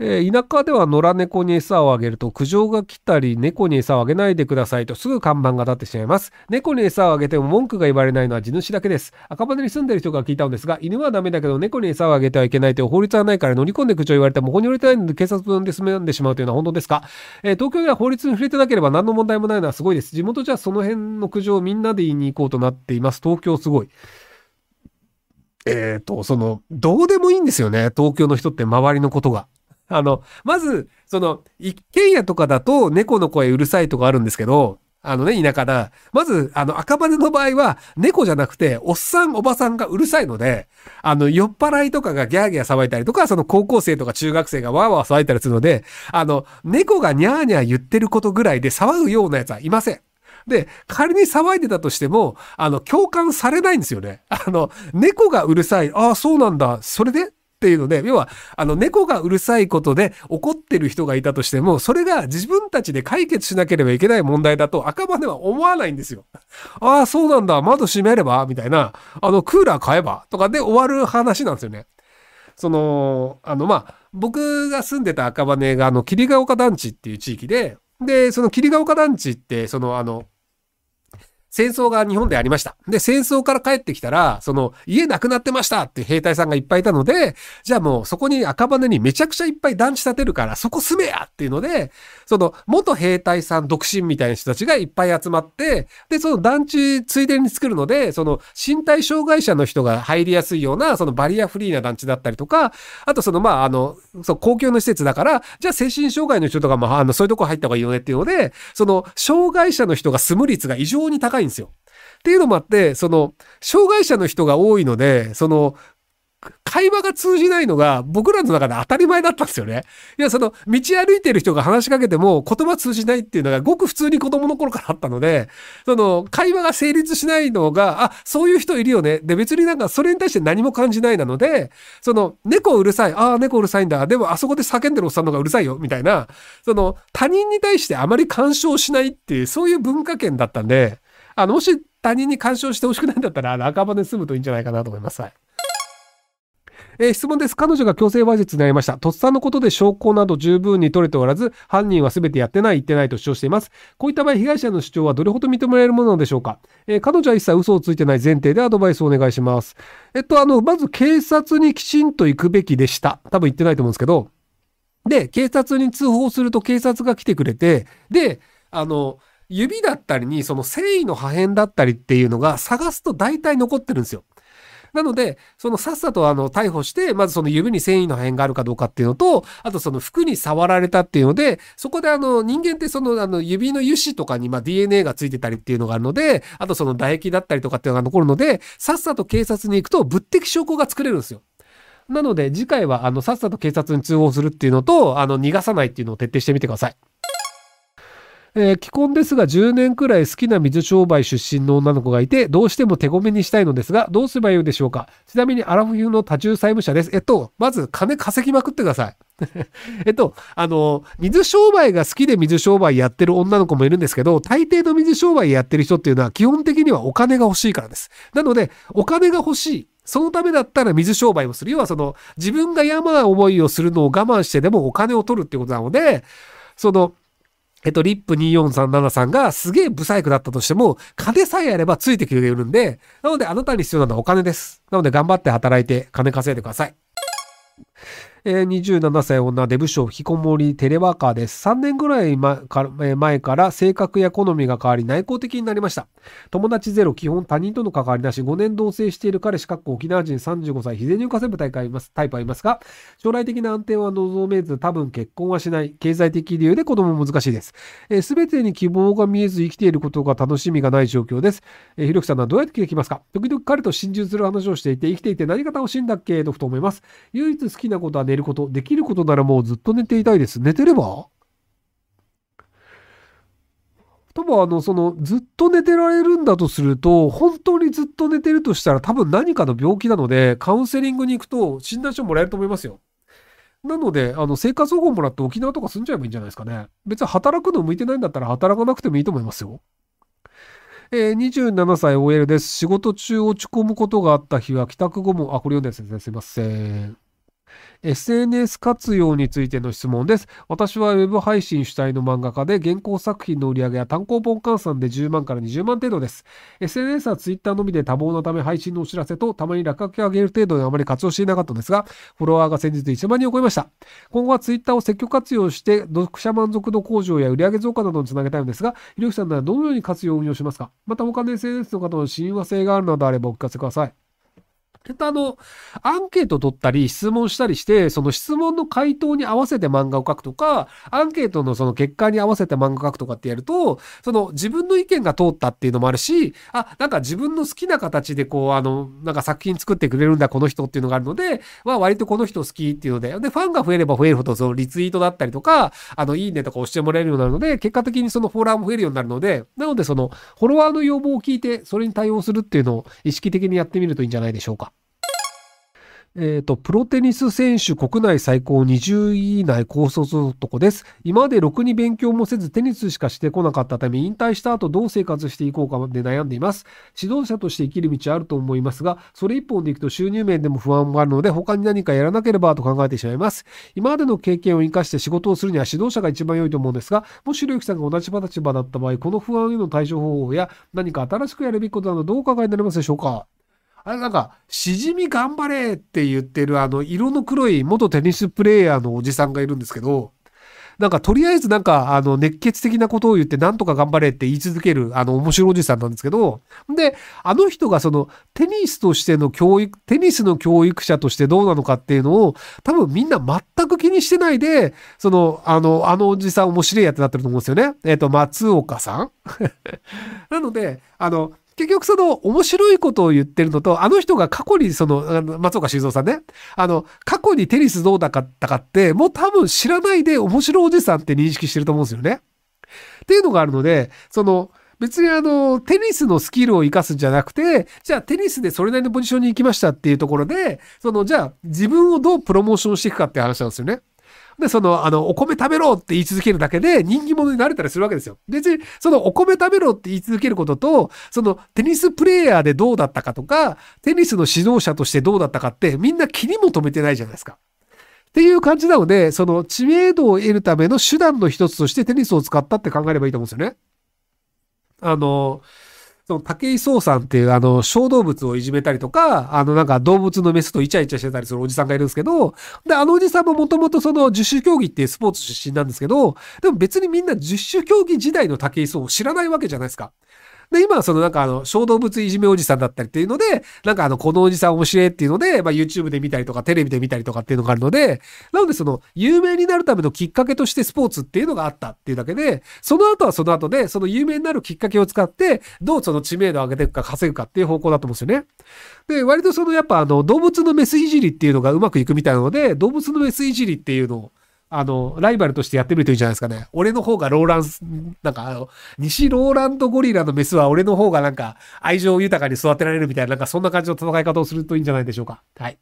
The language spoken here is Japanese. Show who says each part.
Speaker 1: えー、田舎では野良猫に餌をあげると苦情が来たり猫に餌をあげないでくださいとすぐ看板が立ってしまいます。猫に餌をあげても文句が言われないのは地主だけです。赤羽に住んでる人が聞いたのですが犬はダメだけど猫に餌をあげてはいけないという法律はないから乗り込んで苦情言われてもここに降りてないので警察呼んで済んでしまうというのは本当ですか、えー、東京では法律に触れてなければ何の問題もないのはすごいです。地元じゃその辺の苦情をみんなで言いに行こうとなっています東京すごい。えっ、ー、と、その、どうでもいいんですよね。東京の人って周りのことが。あの、まず、その、一軒家とかだと猫の声うるさいとかあるんですけど、あのね、田舎だ。まず、あの、赤羽の場合は、猫じゃなくて、おっさん、おばさんがうるさいので、あの、酔っ払いとかがギャーギャー騒いだりとか、その高校生とか中学生がワーワー騒いだりするので、あの、猫がニャーニャー言ってることぐらいで騒ぐようなやつはいません。で、仮に騒いでたとしても、あの、共感されないんですよね。あの、猫がうるさい。ああ、そうなんだ。それでっていうので、要は、あの、猫がうるさいことで怒ってる人がいたとしても、それが自分たちで解決しなければいけない問題だと赤羽は思わないんですよ。ああ、そうなんだ。窓閉めれば？みたいな。あの、クーラー買えば？とかで終わる話なんですよね。その、あの、まあ、僕が住んでた赤羽が、あの、霧ヶ丘団地っていう地域で、で、その霧ヶ丘団地って、その、あの、戦争が日本でありました。で、戦争から帰ってきたら、その、家なくなってましたって兵隊さんがいっぱいいたので、じゃあもうそこに赤羽にめちゃくちゃいっぱい団地建てるから、そこ住めやっていうので、その、元兵隊さん独身みたいな人たちがいっぱい集まって、で、その団地ついでに作るので、その、身体障害者の人が入りやすいような、そのバリアフリーな団地だったりとか、あとその、まあ、あの、そう、公共の施設だから、じゃあ精神障害の人とかも、あの、そういうとこ入った方がいいよねっていうので、その、障害者の人が住む率が異常に高いいんですよ。っていうのもあって、その、障害者の人が多いので、その、会話が通じないのが僕らの中で当たり前だったんですよね。いや、その、道歩いてる人が話しかけても言葉通じないっていうのがごく普通に子供の頃からあったので、その、会話が成立しないのが、あ、そういう人いるよね。で、別になんかそれに対して何も感じないなので、その、猫うるさい。ああ、猫うるさいんだ。でもあそこで叫んでるおっさんの方がうるさいよ。みたいな、その、他人に対してあまり干渉しないっていう、そういう文化圏だったんで、あの、もし他人に干渉してほしくないんだったら、赤羽で住むといいんじゃないかなと思います。はい。えー、質問です。彼女が強制わいになりました。とっさのことで証拠など十分に取れておらず、犯人は全てやってない、言ってないと主張しています。こういった場合、被害者の主張はどれほど認められるものなのでしょうか。えー、彼女は一切嘘をついてない前提でアドバイスをお願いします。えっと、あの、まず警察にきちんと行くべきでした。多分言ってないと思うんですけど。で、警察に通報すると警察が来てくれて、で、あの、指だったりにその繊維の破片だったりっていうのが探すと大体残ってるんですよ。なので、そのさっさとあの逮捕して、まずその指に繊維の破片があるかどうかっていうのと、あとその服に触られたっていうので、そこであの人間ってそのあの指の油脂とかにま DNA がついてたりっていうのがあるので、あとその唾液だったりとかっていうのが残るので、さっさと警察に行くと物的証拠が作れるんですよ。なので次回はあのさっさと警察に通報するっていうのと、あの逃がさないっていうのを徹底してみてください。えー、既婚ですが10年くらい好きな水商売出身の女の子がいて、どうしても手ごめにしたいのですが、どうすればよいでしょうか？ちなみにアラフィフの多重債務者です。えっと、まず金稼ぎまくってください。えっと、あの、水商売が好きで水商売やってる女の子もいるんですけど、大抵の水商売やってる人っていうのは基本的にはお金が欲しいからです。なので、お金が欲しい。そのためだったら水商売をする。要はその、自分が山な思いをするのを我慢してでもお金を取るっていうことなので、その、えっと、リップ2437さんがすげえ不細工だったとしても、金さえあればついてきてくれるんで、なのであなたに必要なのはお金です。なので頑張って働いて金稼いでください。え、27歳女、デブ賞、引きこもり、テレワーカーです。3年ぐらい前から性格や好みが変わり内向的になりました。友達ゼロ、基本他人との関わりなし、5年同棲している彼氏、かっこ沖縄人35歳、自然に浮かせぶタイプあります、タイプありますが、将来的な安定は望めず、多分結婚はしない、経済的理由で子供も難しいです。す、え、べ、てに希望が見えず生きていることが楽しみがない状況です。えー、ひろきさんはどうやってできますか？時々彼と心中する話をしていて、生きていて何が楽しいんだっけ？とふと思います。唯一好きなことは寝ること、できることならもうずっと寝ていたいです。寝てれば？多分あの、その、ずっと寝てられるんだとすると、本当にずっと寝てるとしたら多分何かの病気なので、カウンセリングに行くと診断書もらえると思いますよ。なので、あの、生活保護もらって沖縄とか住んじゃえばいいんじゃないですかね。別に働くの向いてないんだったら働かなくてもいいと思いますよ。えー、27歳 OL です。仕事中落ち込むことがあった日は帰宅後も、あ、これ読んだやつですね。すいません。SNS 活用についての質問です。私は Web 配信主体の漫画家で、原稿作品の売り上げや単行本換算で10万から20万程度です。SNS は Twitter のみで多忙なため配信のお知らせとたまに落書きを上げる程度であまり活用していなかったのですが、フォロワーが先日1万人を超えました。今後は Twitter を積極活用して読者満足度向上や売上増加などにつなげたいのですが、ひろゆきさんならどのように活用を運用しますか？また他の SNS の方の親和性があるのであればお聞かせください。えっと、あの、アンケート取ったり質問したりして、その質問の回答に合わせて漫画を描くとか、アンケートのその結果に合わせて漫画を描くとかってやると、その自分の意見が通ったっていうのもあるし、あ、なんか自分の好きな形でこう、あの、なんか作品作ってくれるんだ、この人っていうのがあるので、まあ割とこの人好きっていうので、で、ファンが増えれば増えるほど、そのリツイートだったりとか、あの、いいねとか押してもらえるようになるので、結果的にそのフォロワーも増えるようになるので、なのでその、フォロワーの要望を聞いて、それに対応するっていうのを意識的にやってみるといいんじゃないでしょうか。えっ、ー、と、プロテニス選手国内最高20位以内高卒男です。今までろくに勉強もせずテニスしかしてこなかったため、引退した後どう生活していこうかで悩んでいます。指導者として生きる道あると思いますが、それ一本でいくと収入面でも不安があるので、他に何かやらなければと考えてしまいます。今までの経験を生かして仕事をするには指導者が一番良いと思うんですが、もしひろゆきさんが同じ立場だった場合、この不安への対処方法や何か新しくやるべきことなどどうお考えになりますでしょうか？あれなんか、しじみ頑張れって言ってるあの色の黒い元テニスプレーヤーのおじさんがいるんですけど、なんかとりあえずなんかあの熱血的なことを言ってなんとか頑張れって言い続けるあの面白いおじさんなんですけど、で、あの人がそのテニスとしての教育、テニスの教育者としてどうなのかっていうのを多分みんな全く気にしてないで、その、あの、あのおじさん面白いやってなってると思うんですよね。えっ、ー、と、松岡さん なので、あの、結局その面白いことを言ってるのと、あの人が過去にその、松岡修造さんね、あの、過去にテニスどうだったかって、もう多分知らないで面白いおじさんって認識してると思うんですよね。っていうのがあるので、その、別にあの、テニスのスキルを活かすんじゃなくて、じゃあテニスでそれなりのポジションに行きましたっていうところで、その、じゃあ自分をどうプロモーションしていくかって話なんですよね。で、その、あの、お米食べろって言い続けるだけで人気者になれたりするわけですよ。別に、そのお米食べろって言い続けることと、そのテニスプレイヤーでどうだったかとか、テニスの指導者としてどうだったかってみんな気にも留めてないじゃないですか。っていう感じなので、その知名度を得るための手段の一つとしてテニスを使ったって考えればいいと思うんですよね。あの、その武井壮さんっていうあの小動物をいじめたりとか、あのなんか動物のメスとイチャイチャしてたりするおじさんがいるんですけど、で、あのおじさんももともとその十種競技っていうスポーツ出身なんですけど、でも別にみんな十種競技時代の武井壮を知らないわけじゃないですか。で、今はそのなんかあの、小動物いじめおじさんだったりっていうので、なんかあの、このおじさん面白いっていうので、まあ YouTube で見たりとか、テレビで見たりとかっていうのがあるので、なのでその、有名になるためのきっかけとしてスポーツっていうのがあったっていうだけで、その後はその後で、その有名になるきっかけを使って、どうその知名度を上げていくか稼ぐかっていう方向だと思うんですよね。で、割とそのやっぱあの、動物のメスいじりっていうのがうまくいくみたいなので、動物のメスいじりっていうのを、あの、ライバルとしてやってみるといいんじゃないですかね。俺の方がローランス、なんかあの、西ローランドゴリラのメスは俺の方がなんか愛情豊かに育てられるみたいな、なんかそんな感じの戦い方をするといいんじゃないでしょうか。はい。